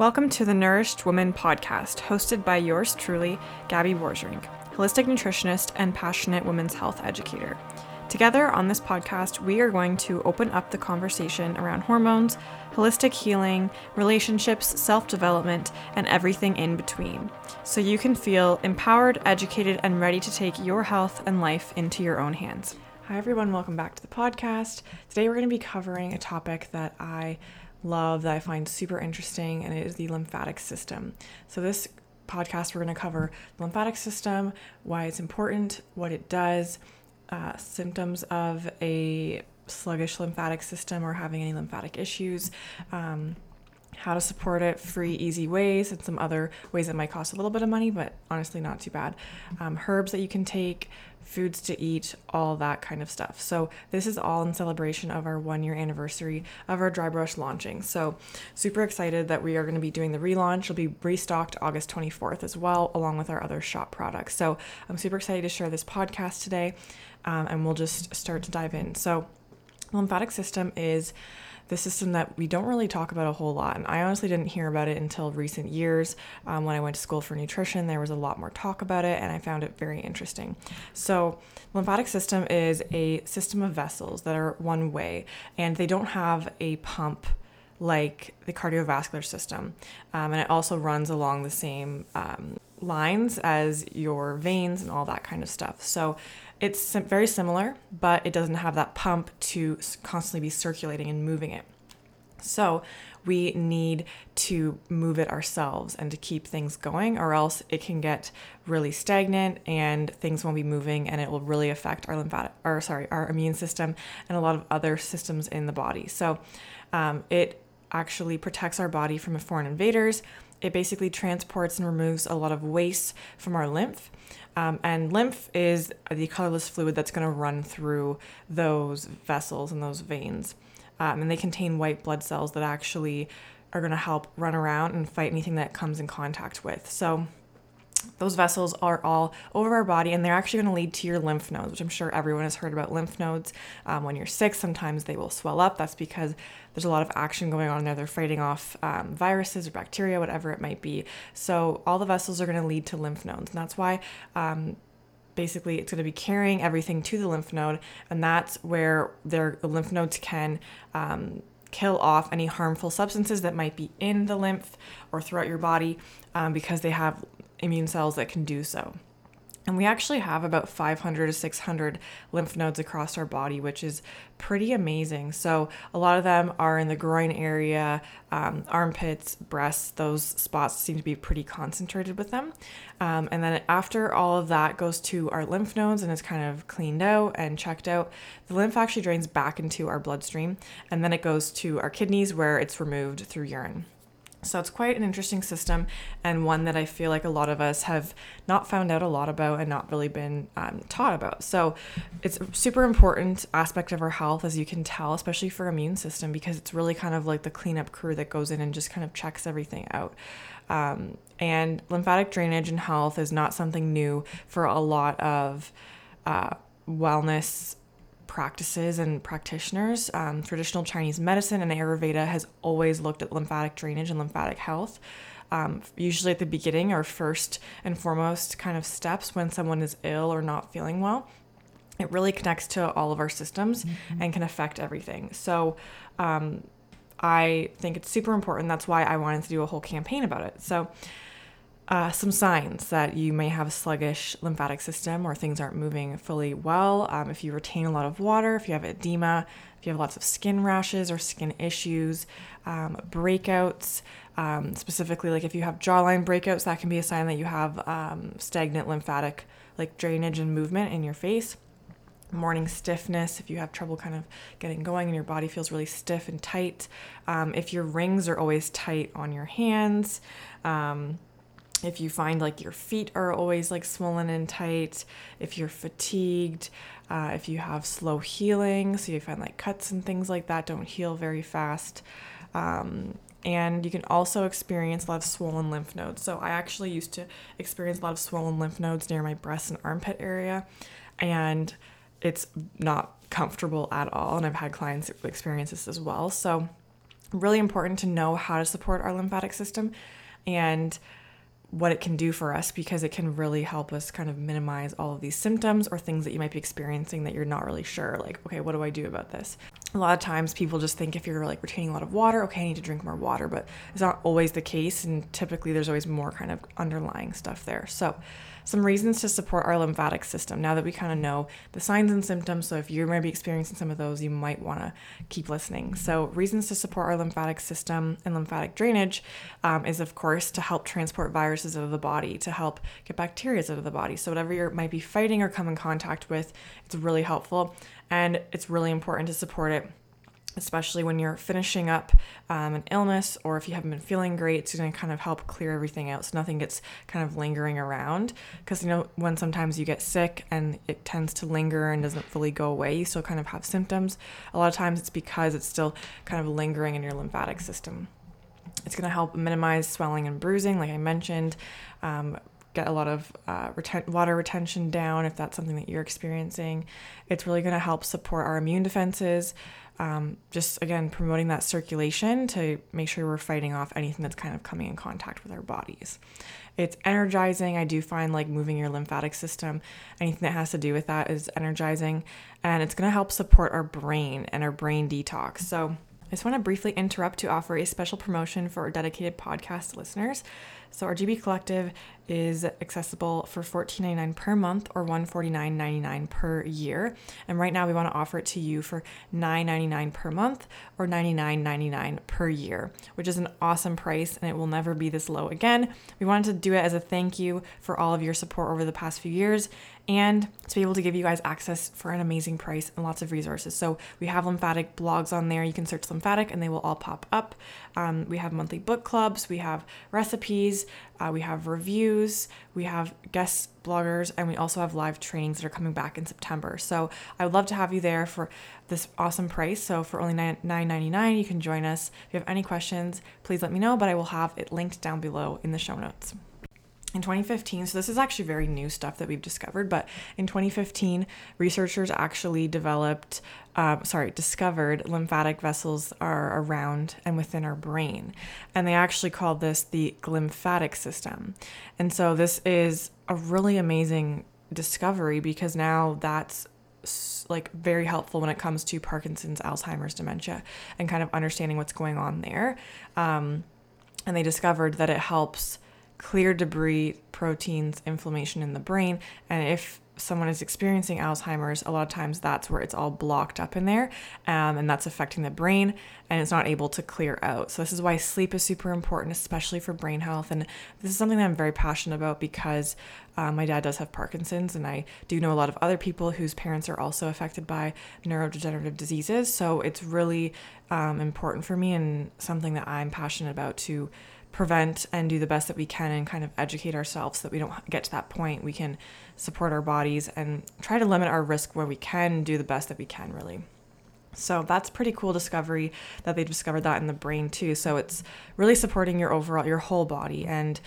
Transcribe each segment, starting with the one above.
Welcome to the Nourished Woman podcast, hosted by yours truly, Gabby Borgerink, holistic nutritionist and passionate women's health educator. Together on this podcast, we are going to open up the conversation around hormones, holistic healing, relationships, self development, and everything in between, so you can feel empowered, educated, and ready to take your health and life into your own hands. Hi, everyone. Welcome back to the podcast. Today, we're going to be covering a topic that I love, that I find super interesting, and it is the lymphatic system. So, this podcast, we're going to cover the lymphatic system, why it's important, what it does uh, symptoms of a sluggish lymphatic system or having any lymphatic issues. Um, how to support it, free, easy ways, and some other ways that might cost a little bit of money, but honestly, not too bad. Um, herbs that you can take, foods to eat, all that kind of stuff. So, this is all in celebration of our one year anniversary of our dry brush launching. So, super excited that we are going to be doing the relaunch. It'll be restocked August 24th as well, along with our other shop products. So, I'm super excited to share this podcast today, um, and we'll just start to dive in. So, lymphatic system is the system that we don't really talk about a whole lot. And I honestly didn't hear about it until recent years. Um, when I went to school for nutrition, there was a lot more talk about it, and I found it very interesting. So, lymphatic system is a system of vessels that are one way, and they don't have a pump like the cardiovascular system. Um, and it also runs along the same um, lines as your veins and all that kind of stuff. So it's very similar, but it doesn't have that pump to constantly be circulating and moving it. So we need to move it ourselves and to keep things going, or else it can get really stagnant and things won't be moving, and it will really affect our lymphatic, or sorry, our immune system and a lot of other systems in the body. So um, it actually protects our body from foreign invaders. It basically transports and removes a lot of waste from our lymph um, and lymph is the colorless fluid that's going to run through those vessels and those veins. Um, and they contain white blood cells that actually are going to help run around and fight anything that comes in contact with. So, those vessels are all over our body and they're actually going to lead to your lymph nodes, which I'm sure everyone has heard about lymph nodes. Um, when you're sick, sometimes they will swell up. That's because there's a lot of action going on there. They're fighting off um, viruses or bacteria, whatever it might be. So all the vessels are going to lead to lymph nodes. And that's why. Um, basically it's going to be carrying everything to the lymph node and that's where their the lymph nodes can um, kill off any harmful substances that might be in the lymph or throughout your body um, because they have immune cells that can do so. And we actually have about 500 to 600 lymph nodes across our body, which is pretty amazing. So, a lot of them are in the groin area, um, armpits, breasts. Those spots seem to be pretty concentrated with them. Um, and then, after all of that goes to our lymph nodes and is kind of cleaned out and checked out, the lymph actually drains back into our bloodstream. And then it goes to our kidneys where it's removed through urine. So it's quite an interesting system and one that I feel like a lot of us have not found out a lot about and not really been um, taught about. So it's a super important aspect of our health, as you can tell, especially for immune system, because it's really kind of like the cleanup crew that goes in and just kind of checks everything out. Um, and lymphatic drainage and health is not something new for a lot of uh, wellness practices and practitioners. Um, traditional Chinese medicine and Ayurveda has always looked at lymphatic drainage and lymphatic health. Um, usually at the beginning or first and foremost kind of steps when someone is ill or not feeling well. It really connects to all of our systems mm-hmm. and can affect everything. So, um, I think it's super important. That's why I wanted to do a whole campaign about it. So, uh, some signs that you may have a sluggish lymphatic system or things aren't moving fully well. Um, if you retain a lot of water, if you have edema, if you have lots of skin rashes or skin issues, um, breakouts, um, specifically like if you have jawline breakouts, that can be a sign that you have um, stagnant lymphatic like drainage and movement in your face. Morning stiffness, if you have trouble kind of getting going and your body feels really stiff and tight. Um, if your rings are always tight on your hands, um, if you find like your feet are always like swollen and tight, if you're fatigued, uh, if you have slow healing, so you find like cuts and things like that don't heal very fast. Um, and you can also experience a lot of swollen lymph nodes. So I actually used to experience a lot of swollen lymph nodes near my breast and armpit area, and it's not comfortable at all. And I've had clients experience this as well. So really important to know how to support our lymphatic system and what it can do for us because it can really help us kind of minimize all of these symptoms or things that you might be experiencing that you're not really sure like okay what do i do about this? A lot of times people just think if you're like retaining a lot of water okay i need to drink more water but it's not always the case and typically there's always more kind of underlying stuff there. So some reasons to support our lymphatic system now that we kind of know the signs and symptoms. So, if you're maybe experiencing some of those, you might want to keep listening. So, reasons to support our lymphatic system and lymphatic drainage um, is, of course, to help transport viruses out of the body, to help get bacteria out of the body. So, whatever you might be fighting or come in contact with, it's really helpful. And it's really important to support it especially when you're finishing up um, an illness or if you haven't been feeling great it's going to kind of help clear everything out so nothing gets kind of lingering around. Because you know when sometimes you get sick and it tends to linger and doesn't fully go away you still kind of have symptoms. A lot of times it's because it's still kind of lingering in your lymphatic system. It's going to help minimize swelling and bruising like i mentioned um, get a lot of uh, reten- water retention down if that's something that you're experiencing. It's really going to help support our immune defenses, um, just again promoting that circulation to make sure we're fighting off anything that's kind of coming in contact with our bodies. It's energizing. I do find like moving your lymphatic system, anything that has to do with that is energizing, and it's going to help support our brain and our brain detox. So, I just want to briefly interrupt to offer a special promotion for our dedicated podcast listeners. So our GB Collective is accessible for $14.99 per month or $149.99 per year. And right now we want to offer it to you for $9.99 per month or $99.99 per year, which is an awesome price and it will never be this low again. We wanted to do it as a thank you for all of your support over the past few years and to be able to give you guys access for an amazing price and lots of resources. So we have lymphatic blogs on there. You can search lymphatic and they will all pop up. Um, we have monthly book clubs, we have recipes, uh, we have reviews, we have guest bloggers, and we also have live trainings that are coming back in September. So I would love to have you there for this awesome price. So for only $9.99, you can join us. If you have any questions, please let me know, but I will have it linked down below in the show notes in 2015, so this is actually very new stuff that we've discovered, but in 2015, researchers actually developed, uh, sorry, discovered lymphatic vessels are around and within our brain. And they actually called this the glymphatic system. And so this is a really amazing discovery because now that's like very helpful when it comes to Parkinson's, Alzheimer's, dementia, and kind of understanding what's going on there. Um, and they discovered that it helps clear debris, proteins, inflammation in the brain. And if someone is experiencing Alzheimer's, a lot of times that's where it's all blocked up in there, um, and that's affecting the brain, and it's not able to clear out. So this is why sleep is super important, especially for brain health. And this is something that I'm very passionate about because uh, my dad does have Parkinson's, and I do know a lot of other people whose parents are also affected by neurodegenerative diseases. So it's really um, important for me and something that I'm passionate about to prevent and do the best that we can and kind of educate ourselves so that we don't get to that point. We can support our bodies and try to limit our risk where we can, do the best that we can, really. So that's pretty cool discovery that they discovered that in the brain too. So it's really supporting your overall, your whole body, and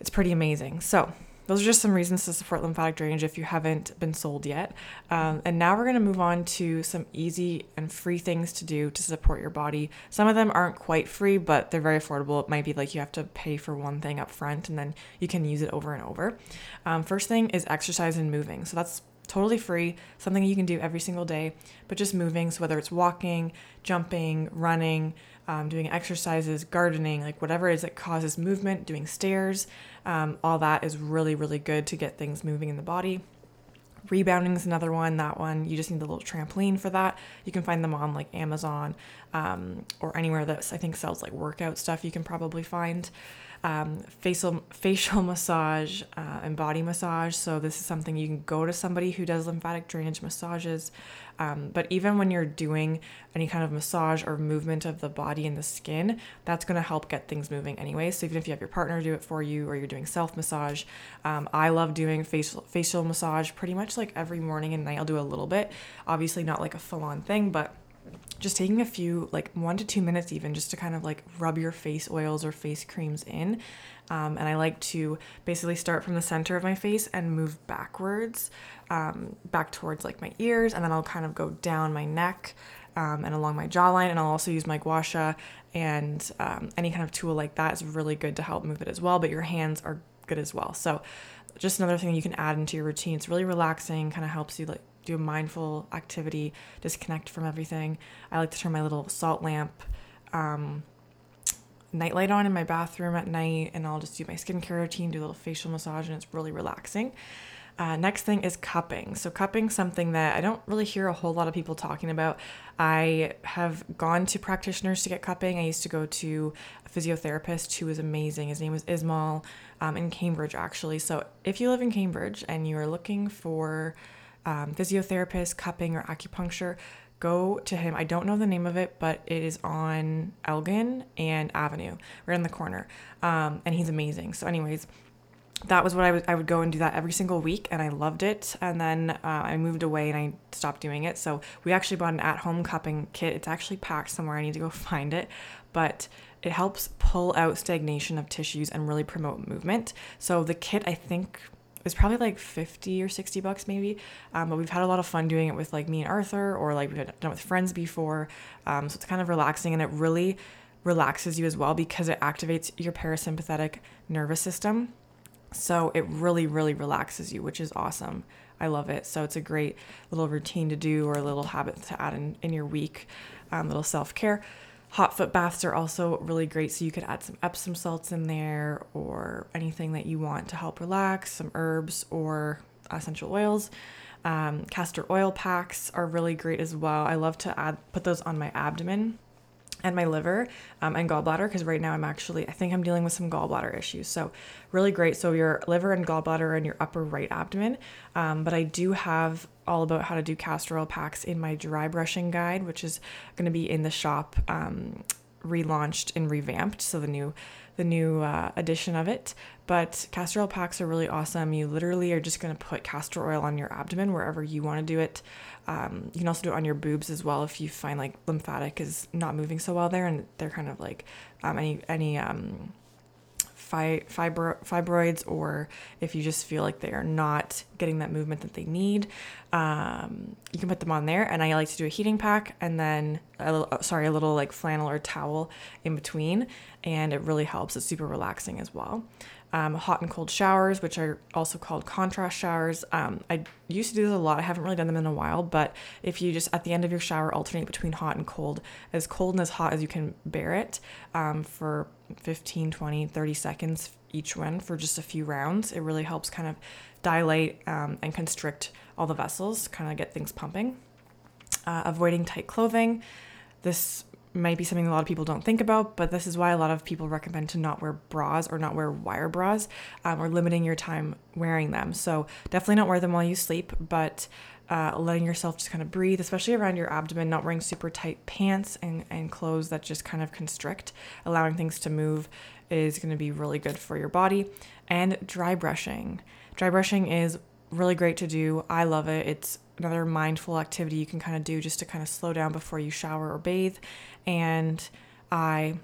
it's pretty amazing. So those are just some reasons to support lymphatic drainage if you haven't been sold yet. Um, and now we're going to move on to some easy and free things to do to support your body. Some of them aren't quite free, but they're very affordable. It might be like you have to pay for one thing up front and then you can use it over and over. Um, first thing is exercise and moving. So that's totally free, something you can do every single day, but just moving. So whether it's walking, jumping, running, um, doing exercises, gardening, like whatever it is that causes movement, doing stairs, um, all that is really, really good to get things moving in the body. Rebounding is another one. That one, you just need a little trampoline for that. You can find them on like Amazon um, or anywhere that I think sells like workout stuff. You can probably find um, facial facial massage uh, and body massage. So this is something you can go to somebody who does lymphatic drainage massages. Um, but even when you're doing any kind of massage or movement of the body and the skin, that's going to help get things moving anyway. So even if you have your partner do it for you or you're doing self massage, um, I love doing facial facial massage pretty much like every morning and night. I'll do a little bit, obviously not like a full on thing, but just taking a few, like one to two minutes even, just to kind of like rub your face oils or face creams in. Um, and I like to basically start from the center of my face and move backwards, um, back towards like my ears, and then I'll kind of go down my neck um, and along my jawline. And I'll also use my gua sha and um, any kind of tool like that is really good to help move it as well. But your hands are good as well. So just another thing you can add into your routine. It's really relaxing, kind of helps you like do a mindful activity, disconnect from everything. I like to turn my little salt lamp um, nightlight on in my bathroom at night, and I'll just do my skincare routine, do a little facial massage, and it's really relaxing. Uh, next thing is cupping. So, cupping something that I don't really hear a whole lot of people talking about. I have gone to practitioners to get cupping. I used to go to a physiotherapist who was amazing. His name was Ismail um, in Cambridge, actually. So, if you live in Cambridge and you are looking for um, physiotherapist, cupping, or acupuncture, go to him. I don't know the name of it, but it is on Elgin and Avenue, right in the corner. Um, and he's amazing. So, anyways, that was what I would I would go and do that every single week, and I loved it. And then uh, I moved away and I stopped doing it. So we actually bought an at-home cupping kit. It's actually packed somewhere. I need to go find it, but it helps pull out stagnation of tissues and really promote movement. So the kit, I think, is probably like 50 or 60 bucks maybe. Um, but we've had a lot of fun doing it with like me and arthur or like we've done it with friends before. Um, so it's kind of relaxing and it really relaxes you as well because it activates your parasympathetic nervous system. So it really really relaxes you which is awesome. I love it. So it's a great little routine to do or a little habit to add in, in your week um, little self-care Hot foot baths are also really great, so you could add some Epsom salts in there or anything that you want to help relax, some herbs or essential oils. Um, castor oil packs are really great as well. I love to add put those on my abdomen and my liver um, and gallbladder because right now I'm actually I think I'm dealing with some gallbladder issues. So really great. So your liver and gallbladder in your upper right abdomen, um, but I do have all about how to do castor oil packs in my dry brushing guide, which is going to be in the shop. Um, relaunched and revamped so the new the new uh, edition of it but castor oil packs are really awesome. You literally are just going to put castor oil on your abdomen wherever you want to do it. Um, you can also do it on your boobs as well if you find like lymphatic is not moving so well there, and they're kind of like um, any any um, fi- fibro- fibroids, or if you just feel like they are not getting that movement that they need. Um, you can put them on there, and I like to do a heating pack and then a little, uh, sorry, a little like flannel or towel in between, and it really helps. It's super relaxing as well um, hot and cold showers, which are also called contrast showers. Um, I used to do this a lot. I haven't really done them in a while, but if you just at the end of your shower alternate between hot and cold, as cold and as hot as you can bear it um, for 15, 20, 30 seconds each one for just a few rounds, it really helps kind of dilate um, and constrict all the vessels, kind of get things pumping. Uh, avoiding tight clothing. This might be something a lot of people don't think about, but this is why a lot of people recommend to not wear bras or not wear wire bras um, or limiting your time wearing them. So definitely not wear them while you sleep, but uh, letting yourself just kind of breathe, especially around your abdomen, not wearing super tight pants and, and clothes that just kind of constrict, allowing things to move is going to be really good for your body. And dry brushing. Dry brushing is really great to do. I love it. It's another mindful activity you can kind of do just to kind of slow down before you shower or bathe. And I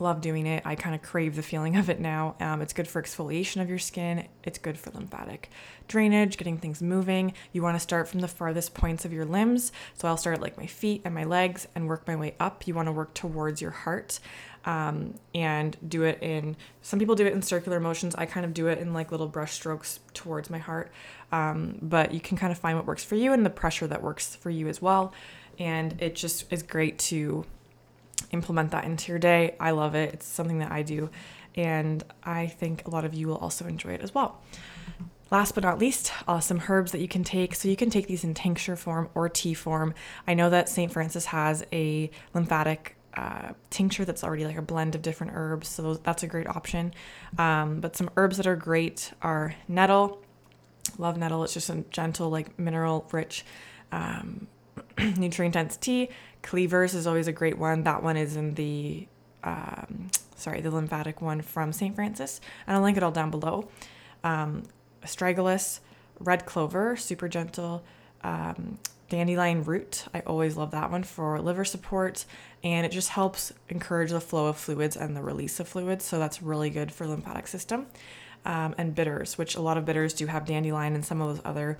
love doing it. I kind of crave the feeling of it now. Um, it's good for exfoliation of your skin, it's good for lymphatic drainage, getting things moving. You want to start from the farthest points of your limbs. So I'll start like my feet and my legs and work my way up. You want to work towards your heart. Um, and do it in some people do it in circular motions i kind of do it in like little brush strokes towards my heart um, but you can kind of find what works for you and the pressure that works for you as well and it just is great to implement that into your day. I love it. It's something that I do, and I think a lot of you will also enjoy it as well. Last but not least, uh, some herbs that you can take. So you can take these in tincture form or tea form. I know that St. Francis has a lymphatic uh, tincture that's already like a blend of different herbs, so that's a great option. Um, but some herbs that are great are nettle. Love nettle. It's just a gentle, like mineral rich um, nutrient dense tea. Cleavers is always a great one. That one is in the um, sorry, the lymphatic one from St. Francis, and I'll link it all down below. Um, astragalus, red clover, super gentle. Dandelion root, I always love that one for liver support, and it just helps encourage the flow of fluids and the release of fluids. So that's really good for lymphatic system. Um, and bitters, which a lot of bitters do have dandelion and some of those other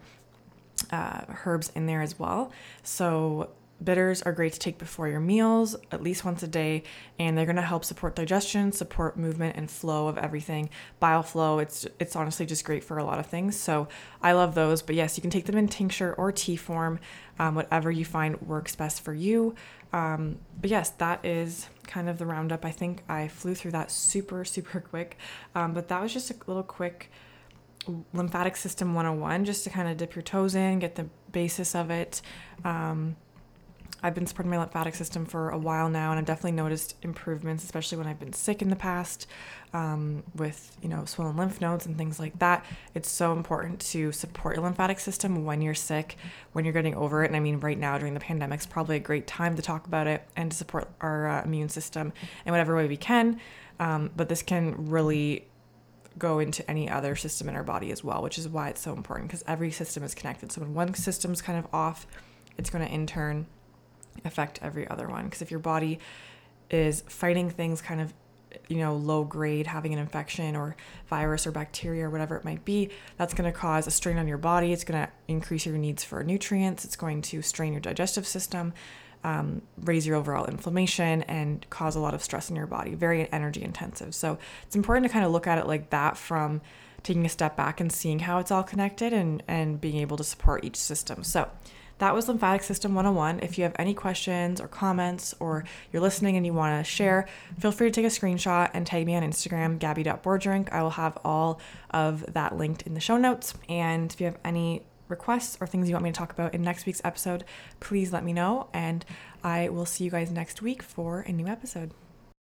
uh, herbs in there as well. So bitters are great to take before your meals, at least once a day, and they're going to help support digestion, support movement and flow of everything. Bile flow, it's it's honestly just great for a lot of things. So I love those. But yes, you can take them in tincture or tea form, um, whatever you find works best for you. Um, but yes, that is kind of the roundup. I think I flew through that super super quick, um, but that was just a little quick lymphatic system 101 just to kind of dip your toes in, get the basis of it. Um, I've been supporting my lymphatic system for a while now, and I've definitely noticed improvements, especially when I've been sick in the past um, with, you know, swollen lymph nodes and things like that. It's so important to support your lymphatic system when you're sick, when you're getting over it. And I mean, right now during the pandemic is probably a great time to talk about it and to support our uh, immune system in whatever way we can. Um, but this can really go into any other system in our body as well, which is why it's so important because every system is connected. So when one system's kind of off, it's going to in turn affect every other one. Because if your body is fighting things kind of you know low grade having an infection or virus or bacteria or whatever it might be that's going to cause a strain on your body. It's going to increase your needs for nutrients. It's going to strain your digestive system um, raise your overall inflammation and cause a lot of stress in your body. Very energy intensive. So it's important to kind of look at it like that from taking a step back and seeing how it's all connected and and being able to support each system. So that was Lymphatic System 101. If you have any questions or comments or you're listening and you want to share, feel free to take a screenshot and tag me on Instagram, gabby.borgerink. I will have all of that linked in the show notes. And if you have any requests or things you want me to talk about in next week's episode, please let me know. And I will see you guys next week for a new episode.